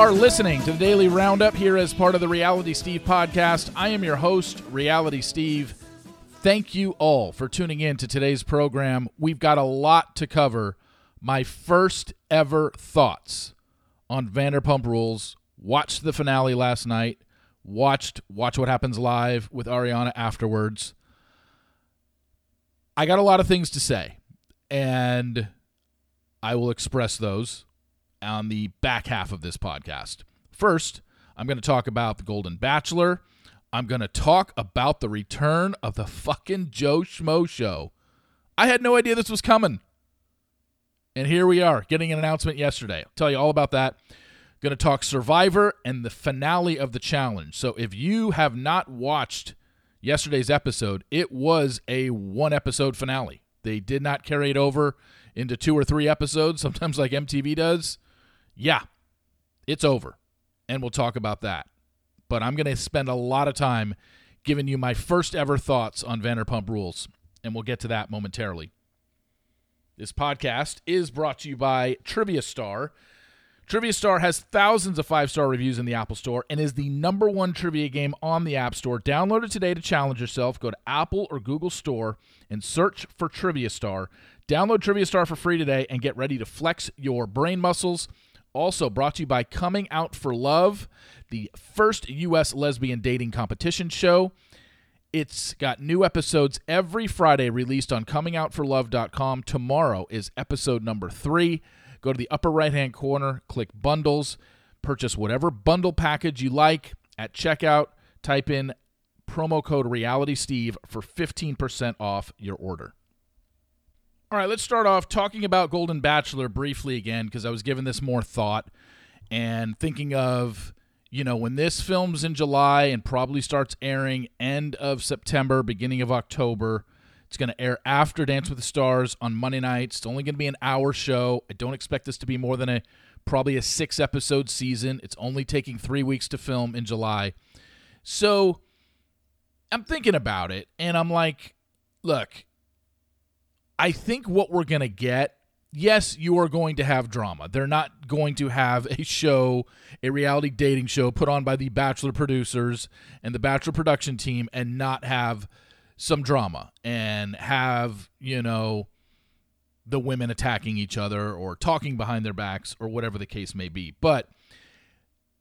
are listening to the Daily Roundup here as part of the Reality Steve podcast. I am your host, Reality Steve. Thank you all for tuning in to today's program. We've got a lot to cover. My first ever thoughts on Vanderpump Rules. Watched the finale last night. Watched Watch What Happens Live with Ariana afterwards. I got a lot of things to say, and I will express those on the back half of this podcast. First, I'm going to talk about The Golden Bachelor. I'm going to talk about the return of the fucking Joe Schmo show. I had no idea this was coming. And here we are, getting an announcement yesterday. I'll tell you all about that. Going to talk Survivor and the finale of the challenge. So if you have not watched yesterday's episode, it was a one episode finale. They did not carry it over into two or three episodes, sometimes like MTV does. Yeah, it's over. And we'll talk about that. But I'm going to spend a lot of time giving you my first ever thoughts on Vanderpump Rules. And we'll get to that momentarily. This podcast is brought to you by Trivia Star. Trivia Star has thousands of five star reviews in the Apple Store and is the number one trivia game on the App Store. Download it today to challenge yourself. Go to Apple or Google Store and search for Trivia Star. Download Trivia Star for free today and get ready to flex your brain muscles. Also brought to you by Coming Out for Love, the first U.S. lesbian dating competition show. It's got new episodes every Friday released on comingoutforlove.com. Tomorrow is episode number three. Go to the upper right hand corner, click bundles, purchase whatever bundle package you like at checkout. Type in promo code Reality Steve for 15% off your order. All right, let's start off talking about Golden Bachelor briefly again because I was giving this more thought and thinking of, you know, when this films in July and probably starts airing end of September, beginning of October. It's going to air after Dance with the Stars on Monday nights. It's only going to be an hour show. I don't expect this to be more than a probably a six episode season. It's only taking three weeks to film in July. So I'm thinking about it and I'm like, look, I think what we're going to get, yes, you are going to have drama. They're not going to have a show, a reality dating show put on by the Bachelor producers and the Bachelor production team and not have some drama and have, you know, the women attacking each other or talking behind their backs or whatever the case may be. But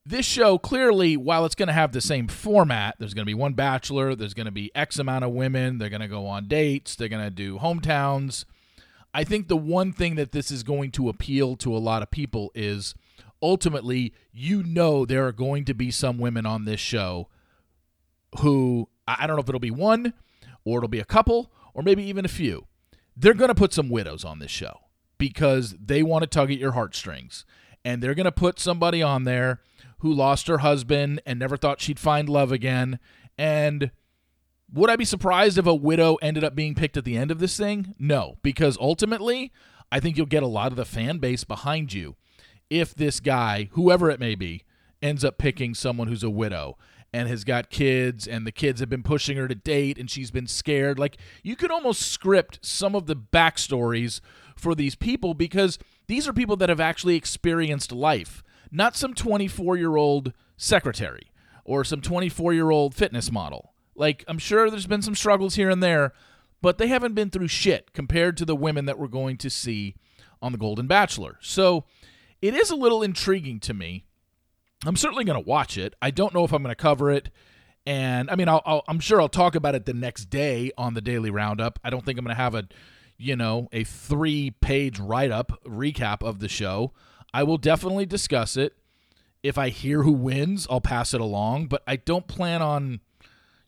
this show clearly, while it's going to have the same format, there's going to be one bachelor, there's going to be X amount of women, they're going to go on dates, they're going to do hometowns. I think the one thing that this is going to appeal to a lot of people is ultimately, you know, there are going to be some women on this show who I don't know if it'll be one, or it'll be a couple, or maybe even a few. They're going to put some widows on this show because they want to tug at your heartstrings. And they're going to put somebody on there who lost her husband and never thought she'd find love again. And would I be surprised if a widow ended up being picked at the end of this thing? No, because ultimately, I think you'll get a lot of the fan base behind you if this guy, whoever it may be, ends up picking someone who's a widow and has got kids and the kids have been pushing her to date and she's been scared. Like you could almost script some of the backstories for these people because these are people that have actually experienced life, not some 24 year old secretary or some 24 year old fitness model. Like I'm sure there's been some struggles here and there, but they haven't been through shit compared to the women that we're going to see on The Golden Bachelor. So it is a little intriguing to me I'm certainly going to watch it. I don't know if I'm going to cover it. And I mean, i am sure I'll talk about it the next day on the daily roundup. I don't think I'm going to have a, you know, a three page write up recap of the show. I will definitely discuss it. If I hear who wins, I'll pass it along. But I don't plan on,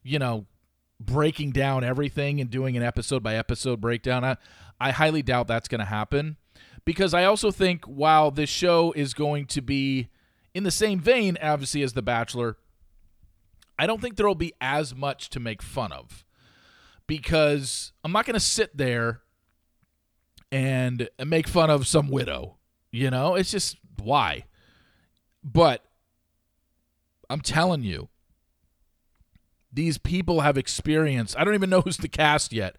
you know, breaking down everything and doing an episode by episode breakdown. I, I highly doubt that's going to happen because I also think while this show is going to be in the same vein, obviously, as The Bachelor, I don't think there will be as much to make fun of because I'm not going to sit there and make fun of some widow. You know, it's just why. But I'm telling you, these people have experience. I don't even know who's the cast yet,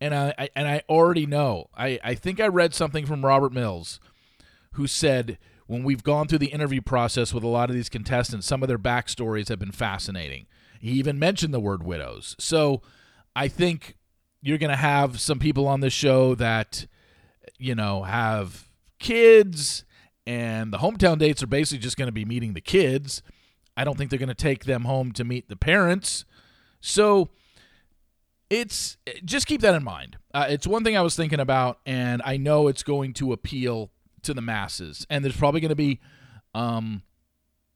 and I, I and I already know. I I think I read something from Robert Mills, who said when we've gone through the interview process with a lot of these contestants, some of their backstories have been fascinating. He even mentioned the word widows. So I think you're going to have some people on this show that, you know, have kids, and the hometown dates are basically just going to be meeting the kids. I don't think they're going to take them home to meet the parents. So it's just keep that in mind. Uh, it's one thing I was thinking about, and I know it's going to appeal to the masses. And there's probably going to be, um,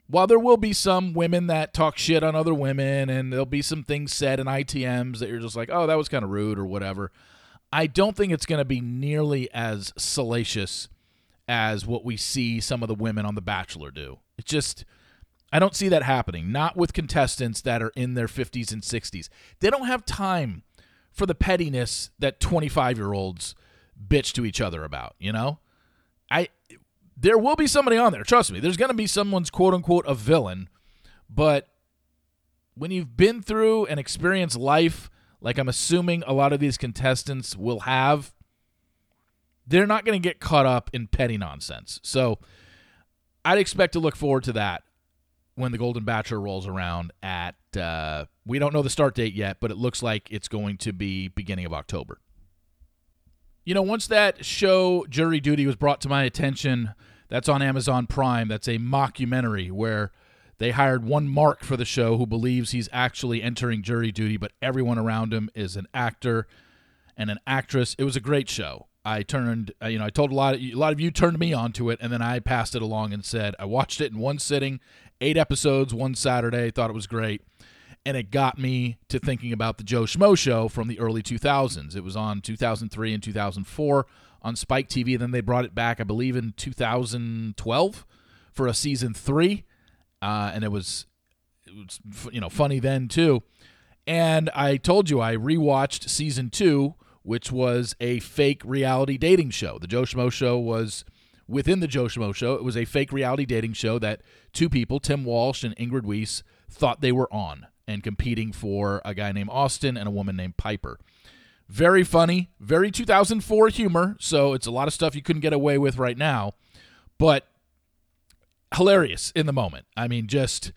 while there will be some women that talk shit on other women, and there'll be some things said in ITMs that you're just like, oh, that was kind of rude or whatever. I don't think it's going to be nearly as salacious as what we see some of the women on The Bachelor do. It just, I don't see that happening. Not with contestants that are in their 50s and 60s. They don't have time for the pettiness that 25 year olds bitch to each other about, you know? I there will be somebody on there. Trust me. There's going to be someone's quote unquote a villain, but when you've been through and experienced life like I'm assuming a lot of these contestants will have, they're not going to get caught up in petty nonsense. So I'd expect to look forward to that when the Golden Bachelor rolls around at, uh, we don't know the start date yet, but it looks like it's going to be beginning of October. You know, once that show, Jury Duty, was brought to my attention, that's on Amazon Prime. That's a mockumentary where they hired one Mark for the show who believes he's actually entering jury duty, but everyone around him is an actor and an actress. It was a great show. I turned, uh, you know, I told a lot of a lot of you turned me onto it, and then I passed it along and said I watched it in one sitting, eight episodes, one Saturday. Thought it was great and it got me to thinking about the Joe Schmo show from the early 2000s. It was on 2003 and 2004 on Spike TV. And then they brought it back, I believe, in 2012 for a season three, uh, and it was, it was, you know, funny then too. And I told you I rewatched season two, which was a fake reality dating show. The Joe Schmo show was within the Joe Schmo show. It was a fake reality dating show that two people, Tim Walsh and Ingrid Weiss, thought they were on and competing for a guy named Austin and a woman named Piper. Very funny, very 2004 humor. So it's a lot of stuff you couldn't get away with right now, but hilarious in the moment. I mean, just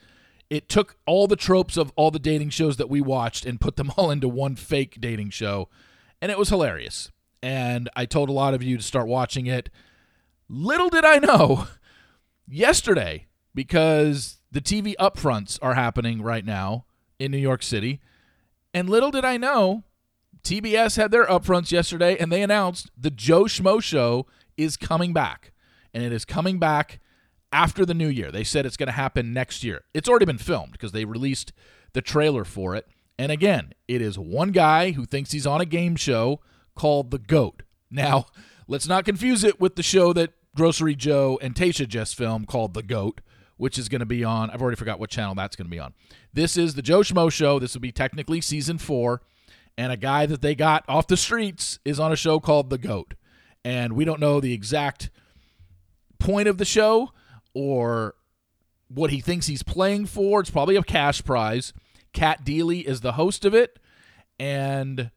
it took all the tropes of all the dating shows that we watched and put them all into one fake dating show, and it was hilarious. And I told a lot of you to start watching it. Little did I know yesterday, because the TV upfronts are happening right now in New York City. And little did I know, TBS had their upfronts yesterday and they announced the Joe Schmo show is coming back. And it is coming back after the new year. They said it's going to happen next year. It's already been filmed because they released the trailer for it. And again, it is one guy who thinks he's on a game show called The GOAT. Now, let's not confuse it with the show that Grocery Joe and Tayshia just filmed called The GOAT which is going to be on. I've already forgot what channel that's going to be on. This is the Joe Schmo Show. This will be technically season four. And a guy that they got off the streets is on a show called The GOAT. And we don't know the exact point of the show or what he thinks he's playing for. It's probably a cash prize. Cat Deeley is the host of it. And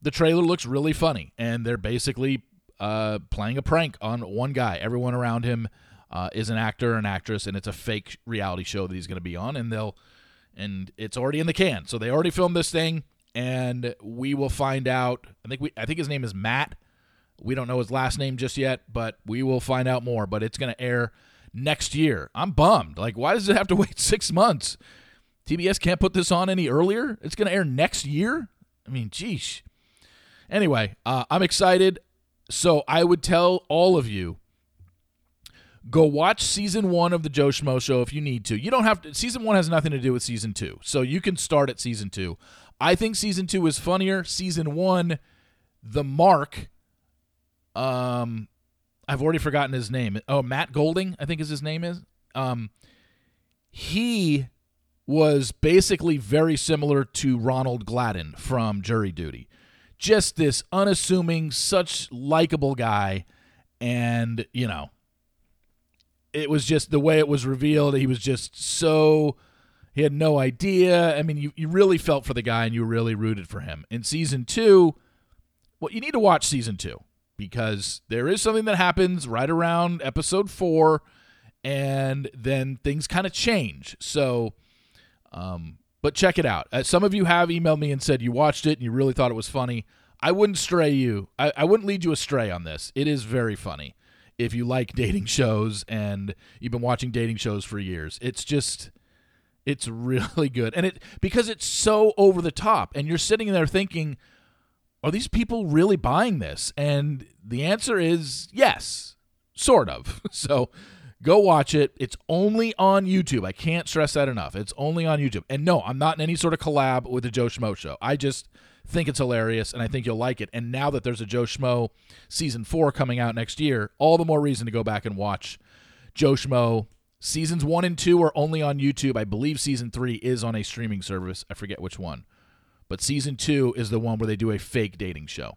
the trailer looks really funny. And they're basically uh, playing a prank on one guy. Everyone around him uh, is an actor an actress, and it's a fake reality show that he's going to be on, and they'll and it's already in the can. So they already filmed this thing, and we will find out. I think we I think his name is Matt. We don't know his last name just yet, but we will find out more. But it's going to air next year. I'm bummed. Like, why does it have to wait six months? TBS can't put this on any earlier. It's going to air next year. I mean, geez. Anyway, uh, I'm excited. So I would tell all of you Go watch season one of the Joe Schmo Show if you need to. You don't have to. Season one has nothing to do with season two, so you can start at season two. I think season two is funnier. Season one, the Mark, um, I've already forgotten his name. Oh, Matt Golding, I think is his name is. Um, he was basically very similar to Ronald Gladden from Jury Duty. Just this unassuming, such likable guy, and you know it was just the way it was revealed. He was just so he had no idea. I mean, you, you really felt for the guy and you really rooted for him. In season two, well, you need to watch season two because there is something that happens right around episode four, and then things kind of change. So, um, but check it out. Uh, some of you have emailed me and said you watched it and you really thought it was funny. I wouldn't stray you. I, I wouldn't lead you astray on this. It is very funny if you like dating shows and you've been watching dating shows for years. It's just it's really good. And it because it's so over the top and you're sitting there thinking are these people really buying this? And the answer is yes, sort of. So go watch it. It's only on YouTube. I can't stress that enough. It's only on YouTube. And no, I'm not in any sort of collab with the Joe Schmo show. I just think it's hilarious and I think you'll like it. And now that there's a Joe Schmo season four coming out next year, all the more reason to go back and watch Joe Schmo. Seasons one and two are only on YouTube. I believe season three is on a streaming service. I forget which one. But season two is the one where they do a fake dating show.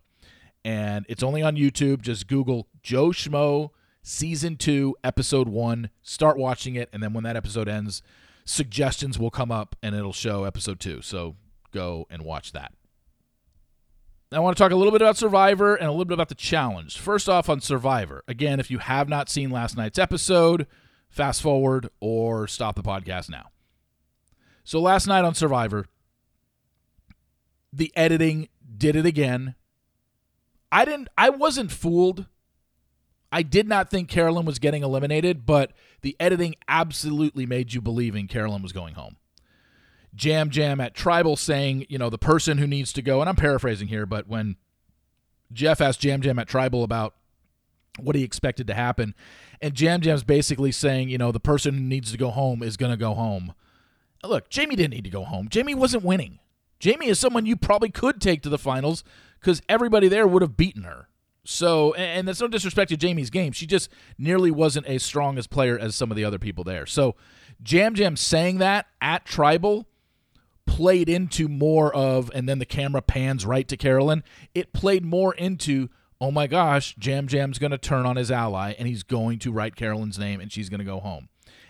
And it's only on YouTube. Just Google Joe Schmo season two, episode one. Start watching it. And then when that episode ends, suggestions will come up and it'll show episode two. So go and watch that. I want to talk a little bit about Survivor and a little bit about the challenge. First off, on Survivor. Again, if you have not seen last night's episode, fast forward or stop the podcast now. So, last night on Survivor, the editing did it again. I didn't I wasn't fooled. I did not think Carolyn was getting eliminated, but the editing absolutely made you believing Carolyn was going home. Yam Yam at Tribal saying, you know, the person who needs to go, and I'm paraphrasing here, but when Jeff asked Yam Yam at Tribal about what he expected to happen, and Yam Yam's basically saying, you know, the person who needs to go home is going to go home. Look, Jamie didn't need to go home. Jamie wasn't winning. Jamie is someone you probably could take to the finals because everybody there would have beaten her. So, and that's no disrespect to Jamie's game. She just nearly wasn't as strong as player as some of the other people there. So, Yam Yam saying that at Tribal played into more of, and then the camera pans right to Carolyn. It played more into, oh my gosh, Yam Yam's going to turn on his ally and he's going to write Carolyn's name and she's going to go home.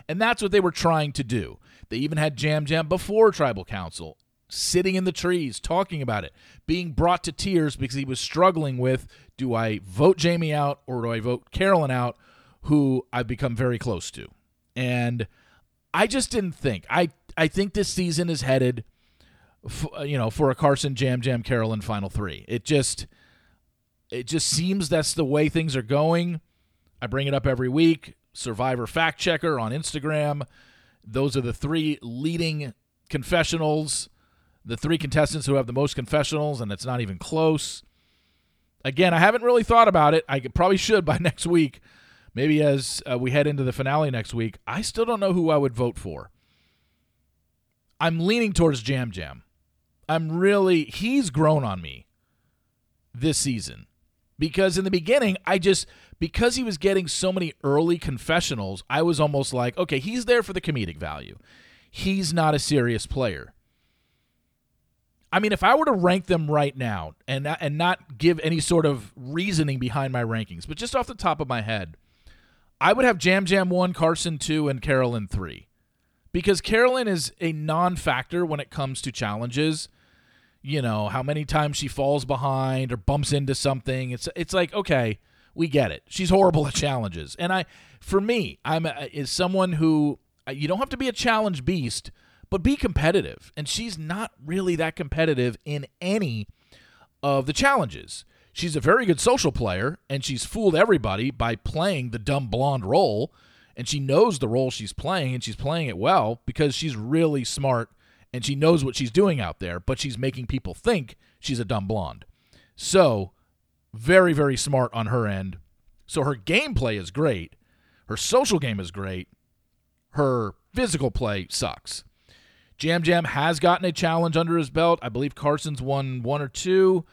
And that's what they were trying to do. They even had Yam Yam before Tribal Council sitting in the trees talking about it, being brought to tears because he was struggling with do I vote Jamie out or do I vote Carolyn out, who I've become very close to. And I just didn't think. I I think this season is headed f- uh, you know, for a Carson Yam Yam Carolyn final 3. It just it just seems that's the way things are going. I bring it up every week. Survivor Fact Checker on Instagram. Those are the three leading confessionals the three contestants who have the most confessionals, and it's not even close. Again, I haven't really thought about it. I probably should by next week. Maybe as uh, we head into the finale next week. I still don't know who I would vote for. I'm leaning towards Yam Yam. I'm really, he's grown on me this season. Because in the beginning, I just, because he was getting so many early confessionals, I was almost like, okay, he's there for the comedic value. He's not a serious player. I mean, if I were to rank them right now and and not give any sort of reasoning behind my rankings, but just off the top of my head, I would have Yam Yam one, Carson two, and Carolyn three, because Carolyn is a non-factor when it comes to challenges. You know how many times she falls behind or bumps into something. It's it's like okay, we get it. She's horrible at challenges, and I, for me, I'm a, is someone who you don't have to be a challenge beast but be competitive. And she's not really that competitive in any of the challenges. She's a very good social player, and she's fooled everybody by playing the dumb blonde role. And she knows the role she's playing, and she's playing it well because she's really smart and she knows what she's doing out there, but she's making people think she's a dumb blonde. So, very, very smart on her end. So, her gameplay is great. Her social game is great. Her physical play sucks. Yam Yam has gotten a challenge under his belt. I believe Carson's won one or two.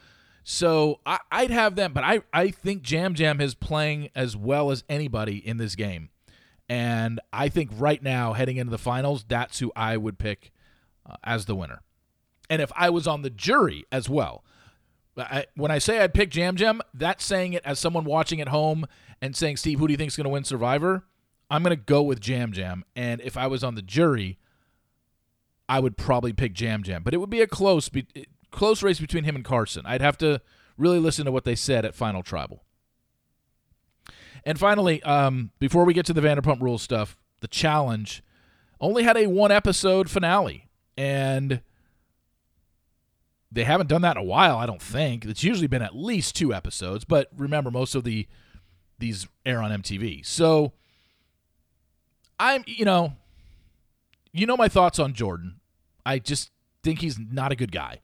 So I, would have them, but I, I think Yam Yam is playing as well as anybody in this game. And I think right now, heading into the finals, that's who I would pick uh, as the winner. And if I was on the jury as well, I, when I say I'd pick Yam Yam, that's saying it as someone watching at home and saying, Steve, who do you think is going to win Survivor? I'm going to go with Yam Yam. And if I was on the jury, I would probably pick Yam Yam, but it would be a close be- close race between him and Carson. I'd have to really listen to what they said at Final Tribal. And finally, um, before we get to the Vanderpump Rules stuff, the challenge only had a one episode finale. And they haven't done that in a while, I don't think. It's usually been at least two episodes, but remember most of the these air on MTV. So I'm, you know, you know my thoughts on Jordan. I just think he's not a good guy.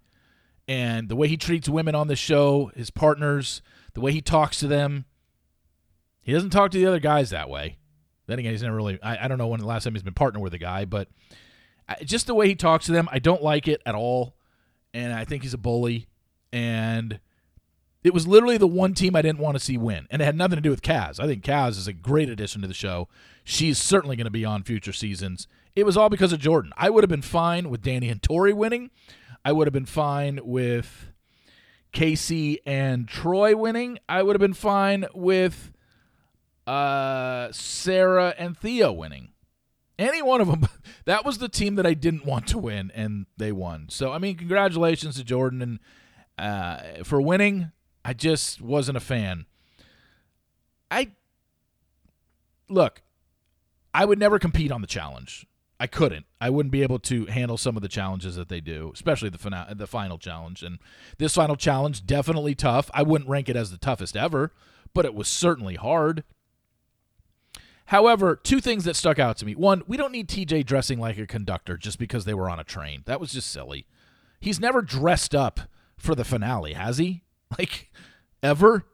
And the way he treats women on the show, his partners, the way he talks to them, he doesn't talk to the other guys that way. Then again, he's never really, I, I don't know when the last time he's been partnered with a guy, but just the way he talks to them, I don't like it at all. And I think he's a bully. And it was literally the one team I didn't want to see win. And it had nothing to do with Kaz. I think Kaz is a great addition to the show. She's certainly going to be on future seasons. It was all because of Jordan. I would have been fine with Danny and Tori winning. I would have been fine with Casey and Troy winning. I would have been fine with uh, Sarah and Theo winning. Any one of them. That was the team that I didn't want to win, and they won. So, I mean, congratulations to Jordan and uh, for winning. I just wasn't a fan. I look. I would never compete on the challenge. I couldn't. I wouldn't be able to handle some of the challenges that they do, especially the final, the final challenge. And this final challenge definitely tough. I wouldn't rank it as the toughest ever, but it was certainly hard. However, two things that stuck out to me. One, we don't need TJ dressing like a conductor just because they were on a train. That was just silly. He's never dressed up for the finale, has he? Like ever?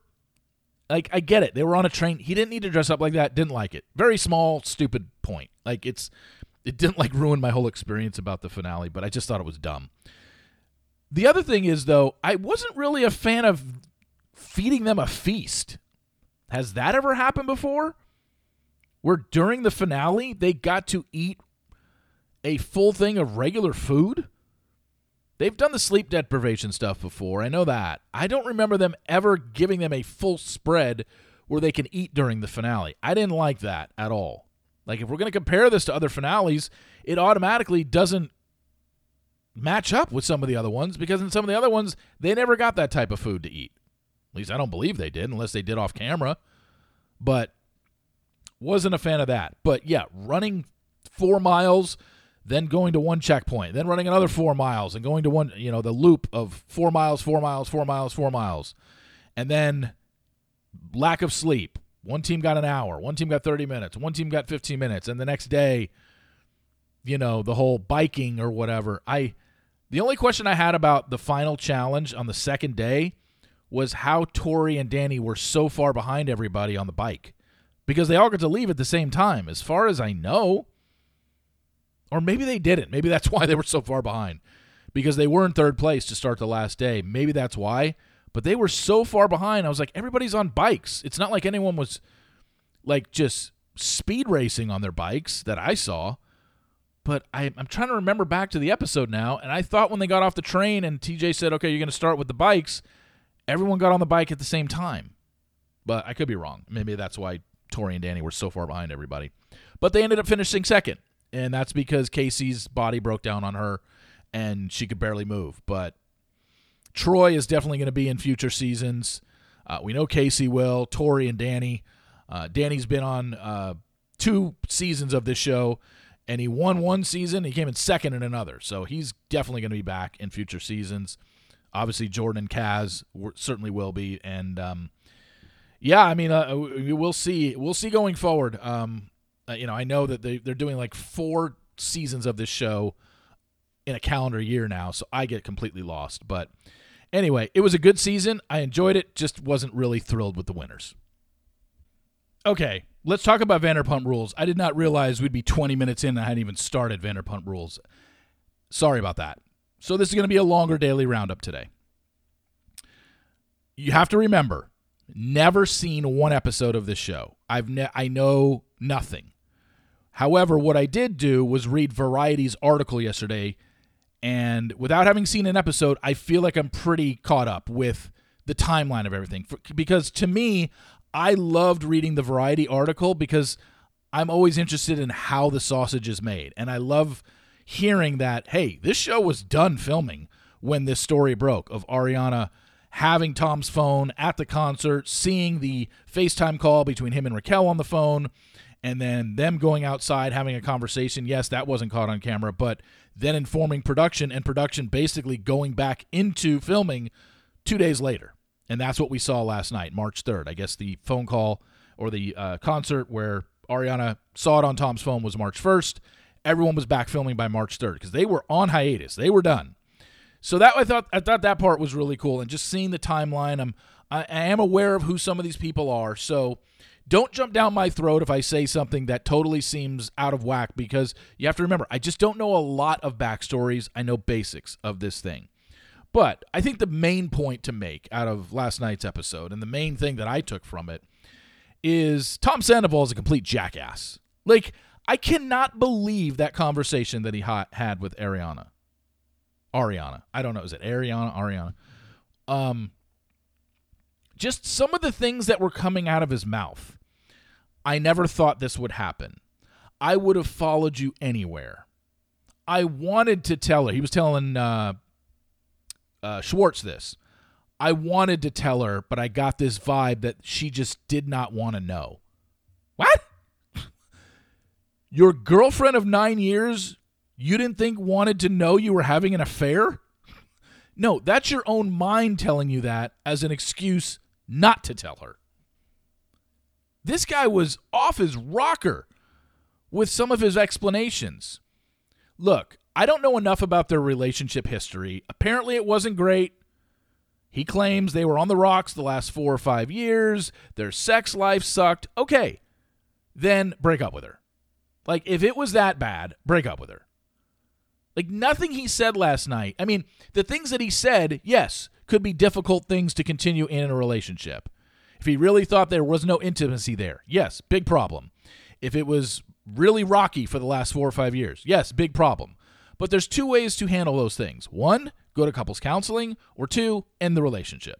Like I get it. They were on a train. He didn't need to dress up like that. Didn't like it. Very small, stupid point. Like it's it didn't like ruin my whole experience about the finale, but I just thought it was dumb. The other thing is though, I wasn't really a fan of feeding them a feast. Has that ever happened before? Where during the finale they got to eat a full thing of regular food? They've done the sleep deprivation stuff before. I know that. I don't remember them ever giving them a full spread where they can eat during the finale. I didn't like that at all. Like if we're going to compare this to other finales, it automatically doesn't match up with some of the other ones because in some of the other ones they never got that type of food to eat. At least I don't believe they did unless they did off camera. But wasn't a fan of that. But yeah, running 4 miles then going to one checkpoint, then running another 4 miles and going to one, you know, the loop of 4 miles, 4 miles, 4 miles, 4 miles. And then lack of sleep, one team got an hour, one team got 30 minutes, one team got 15 minutes, and the next day, you know, the whole biking or whatever. I the only question I had about the final challenge on the second day was how Tori and Danny were so far behind everybody on the bike. Because they all got to leave at the same time, as far as I know. Or maybe they didn't. Maybe that's why they were so far behind. Because they were in third place to start the last day. Maybe that's why but they were so far behind. I was like, everybody's on bikes. It's not like anyone was like just speed racing on their bikes that I saw. But I, am trying to remember back to the episode now, and I thought when they got off the train and TJ said, "Okay, you're going to start with the bikes," everyone got on the bike at the same time. But I could be wrong. Maybe that's why Tori and Danny were so far behind everybody. But they ended up finishing second, and that's because Casey's body broke down on her, and she could barely move. But Troy is definitely going to be in future seasons. Uh, we know Casey will, Tori and Danny. Uh, Danny's been on uh, two seasons of this show, and he won one season. He came in second in another, so he's definitely going to be back in future seasons. Obviously, Jordan and Kaz certainly will be, and um, yeah, I mean, uh, we'll see. We'll see going forward. Um, uh, you know, I know that they they're doing like four seasons of this show in a calendar year now, so I get completely lost, but. Anyway, it was a good season. I enjoyed it, just wasn't really thrilled with the winners. Okay, let's talk about Vanderpump Rules. I did not realize we'd be 20 minutes in and I hadn't even started Vanderpump Rules. Sorry about that. So, this is going to be a longer daily roundup today. You have to remember, never seen one episode of this show. I've ne- I know nothing. However, what I did do was read Variety's article yesterday and without having seen an episode, I feel like I'm pretty caught up with the timeline of everything. For, because to me, I loved reading the Variety article because I'm always interested in how the sausage is made. And I love hearing that, hey, this show was done filming when this story broke of Ariana having Tom's phone at the concert, seeing the FaceTime call between him and Raquel on the phone, and then them going outside having a conversation. Yes, that wasn't caught on camera, but then informing production and production basically going back into filming two days later. And that's what we saw last night, March 3rd. I guess the phone call or the uh, concert where Ariana saw it on Tom's phone was March 1st. Everyone was back filming by March 3rd because they were on hiatus. They were done. So that I thought I thought that part was really cool, and just seeing the timeline, I'm I, I am aware of who some of these people are. So don't jump down my throat if I say something that totally seems out of whack because you have to remember, I just don't know a lot of backstories. I know basics of this thing. But I think the main point to make out of last night's episode, and the main thing that I took from it, is Tom Sandoval is a complete jackass. Like, I cannot believe that conversation that he ha- had with Ariana. Ariana. I don't know. Is it Ariana? Ariana. Um, just some of the things that were coming out of his mouth. I never thought this would happen. I would have followed you anywhere. I wanted to tell her. He was telling uh, uh, Schwartz this. I wanted to tell her, but I got this vibe that she just did not want to know. What? Your girlfriend of nine years, you didn't think wanted to know you were having an affair? No, that's your own mind telling you that as an excuse not to tell her. This guy was off his rocker with some of his explanations. Look, I don't know enough about their relationship history. Apparently, it wasn't great. He claims they were on the rocks the last four or five years. Their sex life sucked. Okay, then break up with her. Like, if it was that bad, break up with her. Like, nothing he said last night. I mean, the things that he said, yes, could be difficult things to continue in a relationship. If he really thought there was no intimacy there, yes, big problem. If it was really rocky for the last four or five years, yes, big problem. But there's two ways to handle those things. One, go to couples counseling, or two, end the relationship.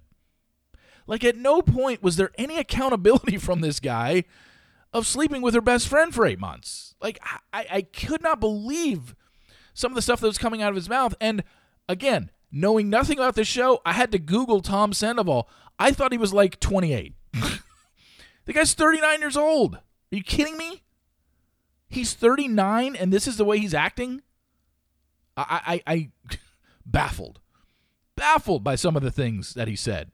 Like at no point was there any accountability from this guy of sleeping with her best friend for eight months. Like I, I could not believe some of the stuff that was coming out of his mouth. And again, knowing nothing about the show, I had to Google Tom Sandoval. I thought he was like 28. the guy's 39 years old. Are you kidding me? He's 39 and this is the way he's acting? I, I, I baffled. Baffled by some of the things that he said.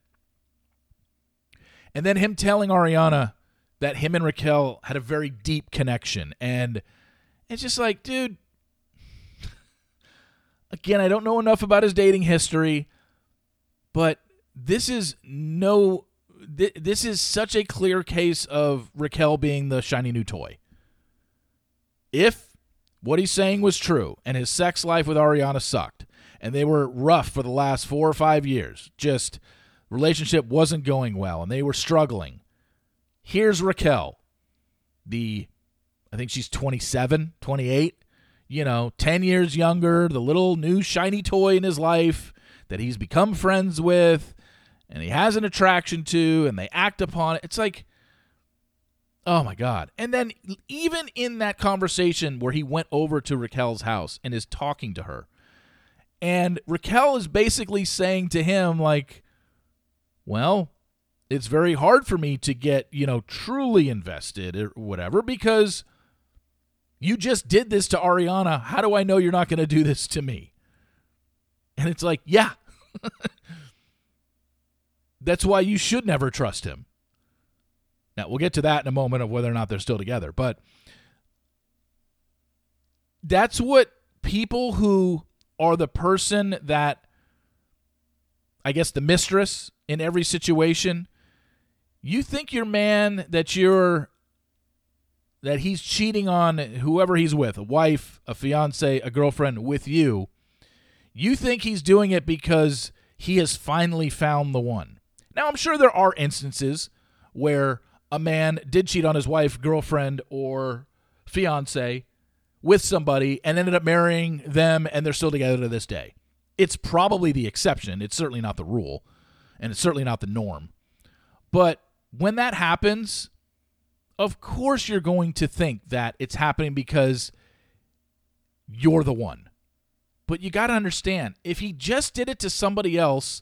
And then him telling Ariana that him and Raquel had a very deep connection. And it's just like, dude, again, I don't know enough about his dating history, but this is no th- this is such a clear case of Raquel being the shiny new toy. If what he's saying was true and his sex life with Ariana sucked and they were rough for the last 4 or 5 years, just relationship wasn't going well and they were struggling. Here's Raquel, the I think she's 27, 28 you know, 10 years younger, the little new shiny toy in his life that he's become friends with and he has an attraction to and they act upon it. It's like, oh my God. And then even in that conversation where he went over to Raquel's house and is talking to her, and Raquel is basically saying to him, like, well, it's very hard for me to get, you know, truly invested or whatever because you just did this to Ariana. How do I know you're not going to do this to me? And it's like, yeah. That's why you should never trust him. Now, we'll get to that in a moment of whether or not they're still together, but that's what people who are the person that I guess the mistress in every situation, you think your man that you're that he's cheating on whoever he's with, a wife, a fiance, a girlfriend with you, you think he's doing it because he has finally found the one. Now, I'm sure there are instances where a man did cheat on his wife, girlfriend, or fiance with somebody and ended up marrying them and they're still together to this day. It's probably the exception. It's certainly not the rule, and it's certainly not the norm. But when that happens, of course you're going to think that it's happening because you're the one. But you got to understand if he just did it to somebody else,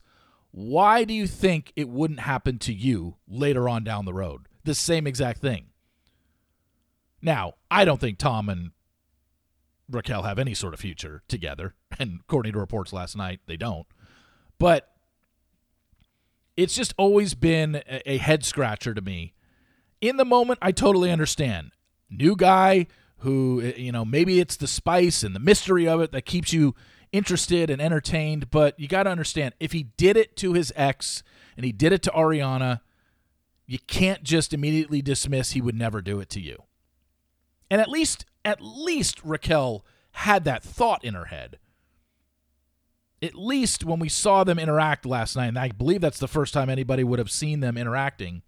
Why do you think it wouldn't happen to you later on down the road? The same exact thing. Now, I don't think Tom and Raquel have any sort of future together. And according to reports last night, they don't. But it's just always been a head scratcher to me. In the moment, I totally understand. New guy who, eh, you know, maybe it's the spice and the mystery of it that keeps you interested and entertained. But you got to understand if he did it to his ex and he did it to Ariana, you can't just immediately dismiss he would never do it to you. And at least, at least Raquel had that thought in her head at least when we saw them interact last night, and I believe that's the first time anybody would have seen them interacting,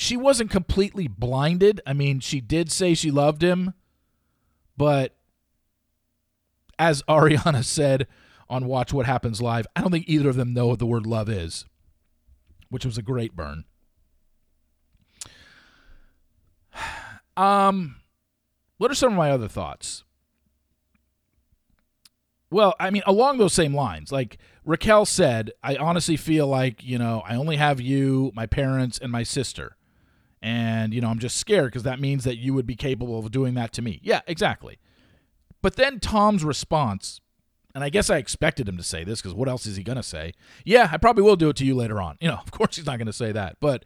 she wasn't completely blinded. I mean, she did say she loved him, but as Ariana said on Watch What Happens Live, I don't think either of them know what the word love is, which was a great burn. Um, what are some of my other thoughts? Well, I mean, along those same lines, like Raquel said, I honestly feel like, you know, I only have you, my parents, and my sister. And, you know, I'm just scared because that means that you would be capable of doing that to me. Yeah, exactly. But then Tom's response, and I guess I expected him to say this because what else is he going to say? Yeah, I probably will do it to you later on. You know, of course he's not going to say that. But,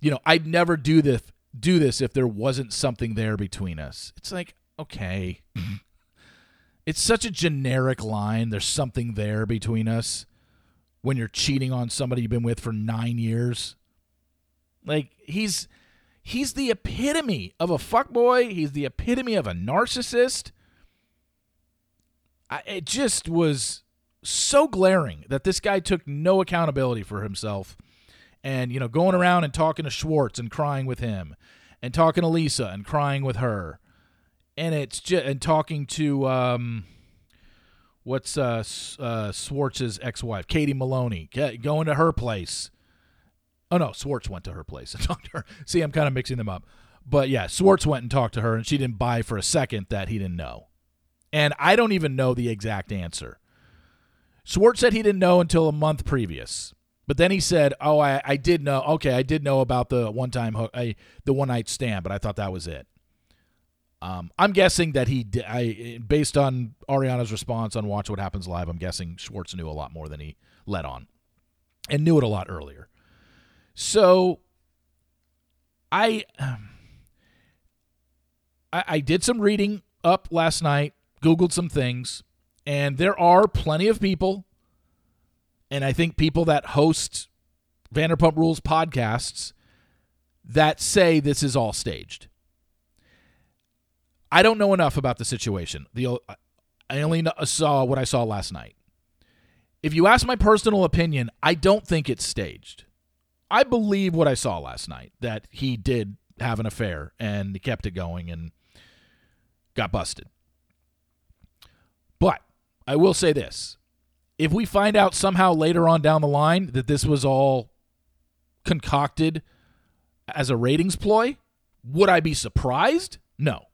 you know, I'd never do this do this if there wasn't something there between us. It's like, okay. it's such a generic line. There's something there between us when you're cheating on somebody you've been with for nine years. Like he's he's the epitome of a fuckboy. He's the epitome of a narcissist. I, it just was so glaring that this guy took no accountability for himself and you know going around and talking to Schwartz and crying with him and talking to Lisa and crying with her and it's just and talking to um, what's uh, uh Schwartz's ex-wife, Katie Maloney, going to her place. Oh no, Schwartz went to her place and talked to her. See, I'm kind of mixing them up. But yeah, Schwartz went and talked to her, and she didn't buy for a second that he didn't know. And I don't even know the exact answer. Schwartz said he didn't know until a month previous. But then he said, "Oh, I, I did know. Okay, I did know about the one time hook, the one night stand, but I thought that was it." Um, I'm guessing that he, I, based on Ariana's response on Watch What Happens Live, I'm guessing Schwartz knew a lot more than he let on, and knew it a lot earlier. So, I, um, I, I did some reading up last night, Googled some things, and there are plenty of people, and I think people that host Vanderpump Rules podcasts that say this is all staged. I don't know enough about the situation. The I only saw what I saw last night. If you ask my personal opinion, I don't think it's staged. I believe what I saw last night that he did have an affair and he kept it going and got busted. But I will say this. If we find out somehow later on down the line that this was all concocted as a ratings ploy, would I be surprised? No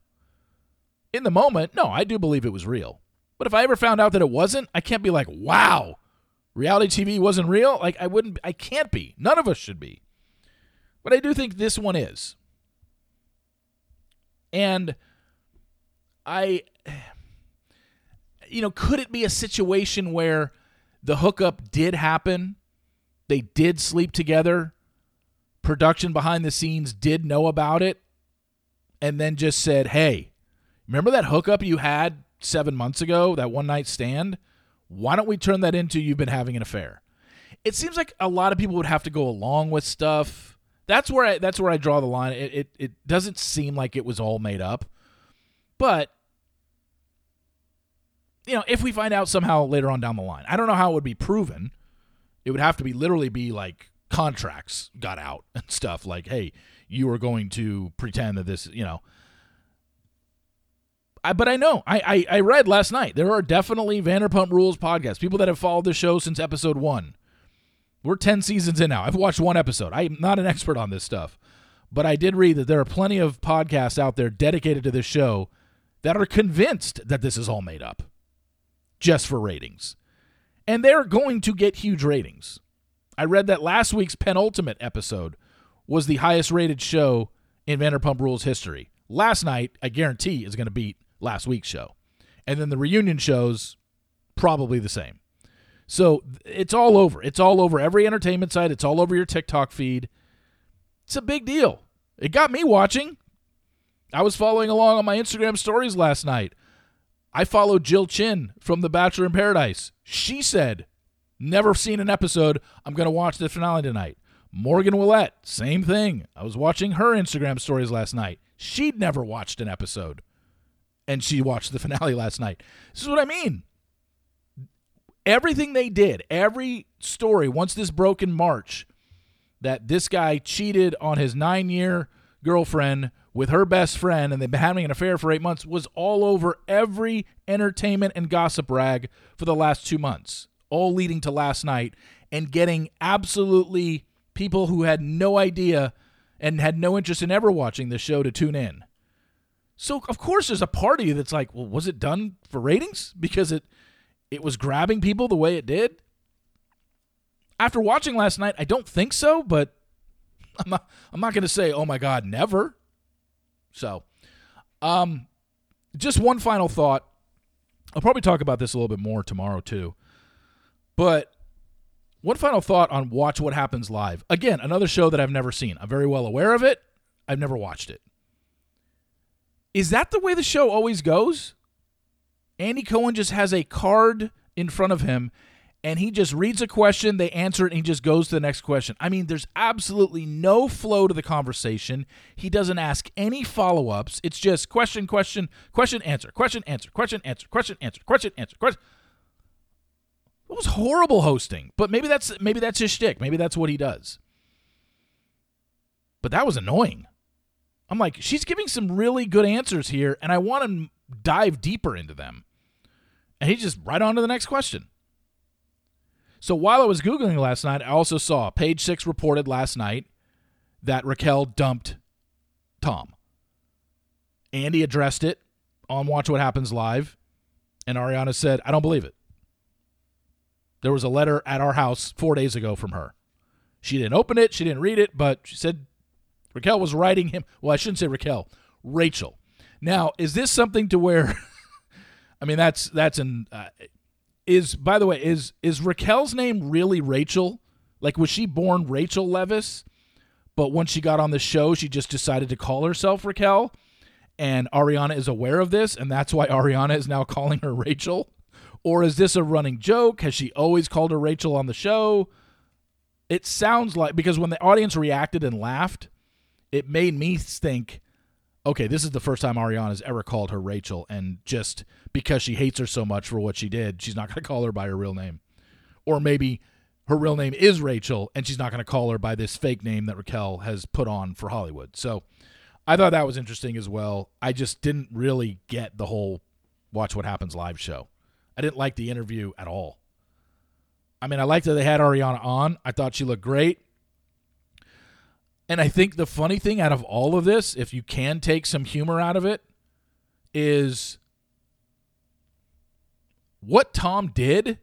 in the moment, no, I do believe it was real. But if I ever found out that it wasn't, I can't be like, wow, reality TV wasn't real. Like, I wouldn't, I can't be. None of us should be. But I do think this one is. And I, you know, could it be a situation where the hookup did happen? They did sleep together. Production behind the scenes did know about it and then just said, hey, Remember that hookup you had seven months ago, that one night stand? Why don't we turn that into you've been having an affair? It seems like a lot of people would have to go along with stuff. That's where I that's where I draw the line. It it, it doesn't seem like it was all made up. But you know, if we find out somehow later on down the line, I don't know how it would be proven. It would have to be literally be like contracts got out and stuff like, hey, you are going to pretend that this, you know, I, but I know I, I I read last night there are definitely Vanderpump Rules podcasts. People that have followed the show since episode one. We're ten seasons in now. I've watched one episode. I'm not an expert on this stuff, but I did read that there are plenty of podcasts out there dedicated to this show that are convinced that this is all made up, just for ratings. And they're going to get huge ratings. I read that last week's penultimate episode was the highest rated show in Vanderpump Rules history. Last night, I guarantee, is going to beat last week's show. And then the reunion shows, probably the same. So it's all over. It's all over every entertainment site. It's all over your TikTok feed. It's a big deal. It got me watching. I was following along on my Instagram stories last night. I followed Jill Chin from The Bachelor in Paradise. She said, Never seen an episode. I'm going to watch the finale tonight. Morgan Willett, same thing. I was watching her Instagram stories last night. She'd never watched an episode. And she watched the finale last night. This is what I mean. Everything they did, every story, once this broke in March, that this guy cheated on his nine year girlfriend with her best friend and they've been having an affair for eight months was all over every entertainment and gossip rag for the last two months, all leading to last night and getting absolutely people who had no idea and had no interest in ever watching the show to tune in. So of course there's a party that's like, well, was it done for ratings? Because it it was grabbing people the way it did? After watching last night, I don't think so, but I'm not I'm not gonna say, oh my God, never. So um just one final thought. I'll probably talk about this a little bit more tomorrow too. But one final thought on Watch What Happens Live. Again, another show that I've never seen. I'm very well aware of it. I've never watched it. Is that the way the show always goes? Andy Cohen just has a card in front of him and he just reads a question, they answer it, and he just goes to the next question. I mean, there's absolutely no flow to the conversation. He doesn't ask any follow ups. It's just question, question, question, answer, question, answer, question, answer, question, answer, question, answer, question. It was horrible hosting, but maybe that's maybe that's his shtick. Maybe that's what he does. But that was annoying. I'm like, she's giving some really good answers here, and I want to dive deeper into them. And he just right on to the next question. So while I was Googling last night, I also saw page six reported last night that Raquel dumped Tom. Andy addressed it on Watch What Happens Live, and Ariana said, I don't believe it. There was a letter at our house four days ago from her. She didn't open it, she didn't read it, but she said Raquel was writing him. Well, I shouldn't say Raquel, Rachel. Now, is this something to where? I mean, that's that's an uh, is by the way is is Raquel's name really Rachel? Like, was she born Rachel Leviss? But once she got on the show, she just decided to call herself Raquel, and Ariana is aware of this, and that's why Ariana is now calling her Rachel. Or is this a running joke? Has she always called her Rachel on the show? It sounds like because when the audience reacted and laughed, it made me think, okay, this is the first time Ariana's ever called her Rachel, and just because she hates her so much for what she did, she's not going to call her by her real name. Or maybe her real name is Rachel, and she's not going to call her by this fake name that Raquel has put on for Hollywood. So I thought that was interesting as well. I just didn't really get the whole Watch What Happens live show. I didn't like the interview at all. I mean, I liked that they had Ariana on. I thought she looked great. And I think the funny thing out of all of this, if you can take some humor out of it, is what Tom did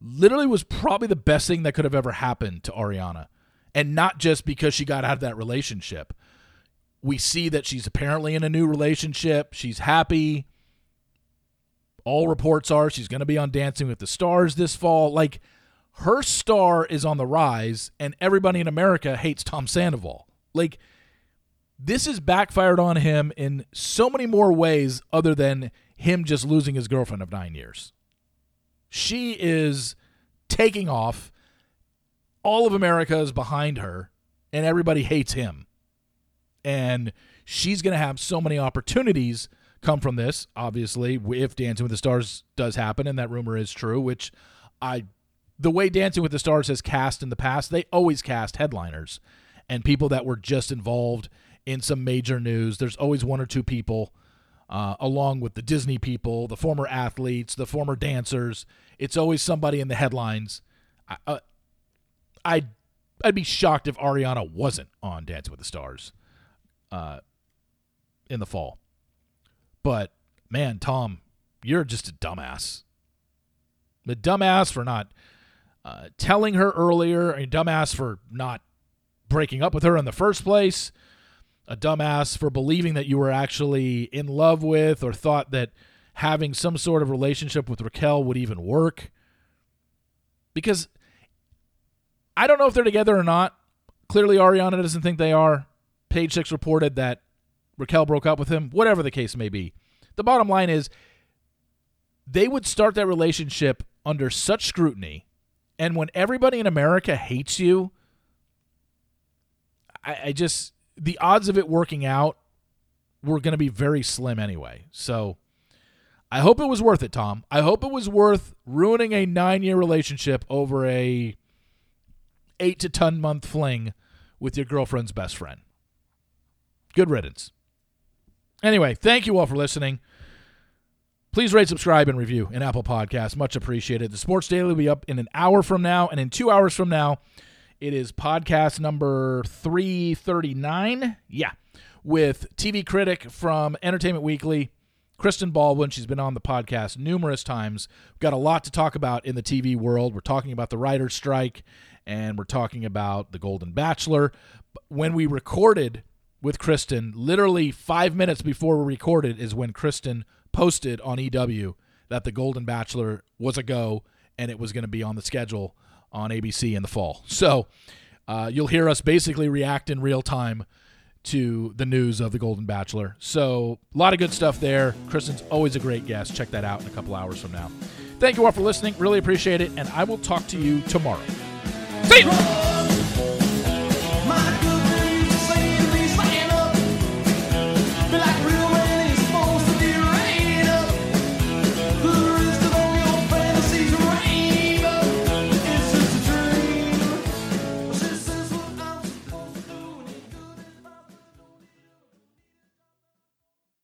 literally was probably the best thing that could have ever happened to Ariana. And not just because she got out of that relationship. We see that she's apparently in a new relationship. She's happy all reports are she's going to be on Dancing with the Stars this fall. Like her star is on the rise, and everybody in America hates Tom Sandoval. Like this is backfired on him in so many more ways other than him just losing his girlfriend of nine years. She is taking off. All of America is behind her, and everybody hates him. And she's going to have so many opportunities come from this, obviously, if Dancing with the Stars does happen, and that rumor is true, which I the way Dancing with the Stars has cast in the past, they always cast headliners and people that were just involved in some major news. There's always one or two people, uh, along with the Disney people, the former athletes, the former dancers. It's always somebody in the headlines. I, uh, I'd, I'd be shocked if Ariana wasn't on Dancing with the Stars uh, in the fall. But man, Tom, you're just a dumbass. A dumbass for not uh, telling her earlier, a dumbass for not breaking up with her in the first place, a dumbass for believing that you were actually in love with or thought that having some sort of relationship with Raquel would even work. Because I don't know if they're together or not. Clearly, Ariana doesn't think they are. Page Six reported that Raquel broke up with him, whatever the case may be. The bottom line is they would start that relationship under such scrutiny. And when everybody in America hates you, I, I just, the odds of it working out were going to be very slim anyway. So I hope it was worth it, Tom. I hope it was worth ruining a nine year relationship over a eight to ten month fling with your girlfriend's best friend. Good riddance. Anyway, thank you all for listening. Please rate, subscribe, and review in Apple Podcasts. Much appreciated. The Sports Daily will be up in an hour from now, and in two hours from now, it is podcast number 339. Yeah, with TV critic from Entertainment Weekly, Kristen Baldwin. She's been on the podcast numerous times. We've got a lot to talk about in the TV world. We're talking about the writer's strike, and we're talking about The Golden Bachelor. When we recorded with Kristen. Literally five minutes before we recorded is when Kristen posted on EW that The Golden Bachelor was a go and it was going to be on the schedule on ABC in the fall. So uh, you'll hear us basically react in real time to the news of The Golden Bachelor. So a lot of good stuff there. Kristen's always a great guest. Check that out in a couple hours from now. Thank you all for listening. Really appreciate it. And I will talk to you tomorrow. See you.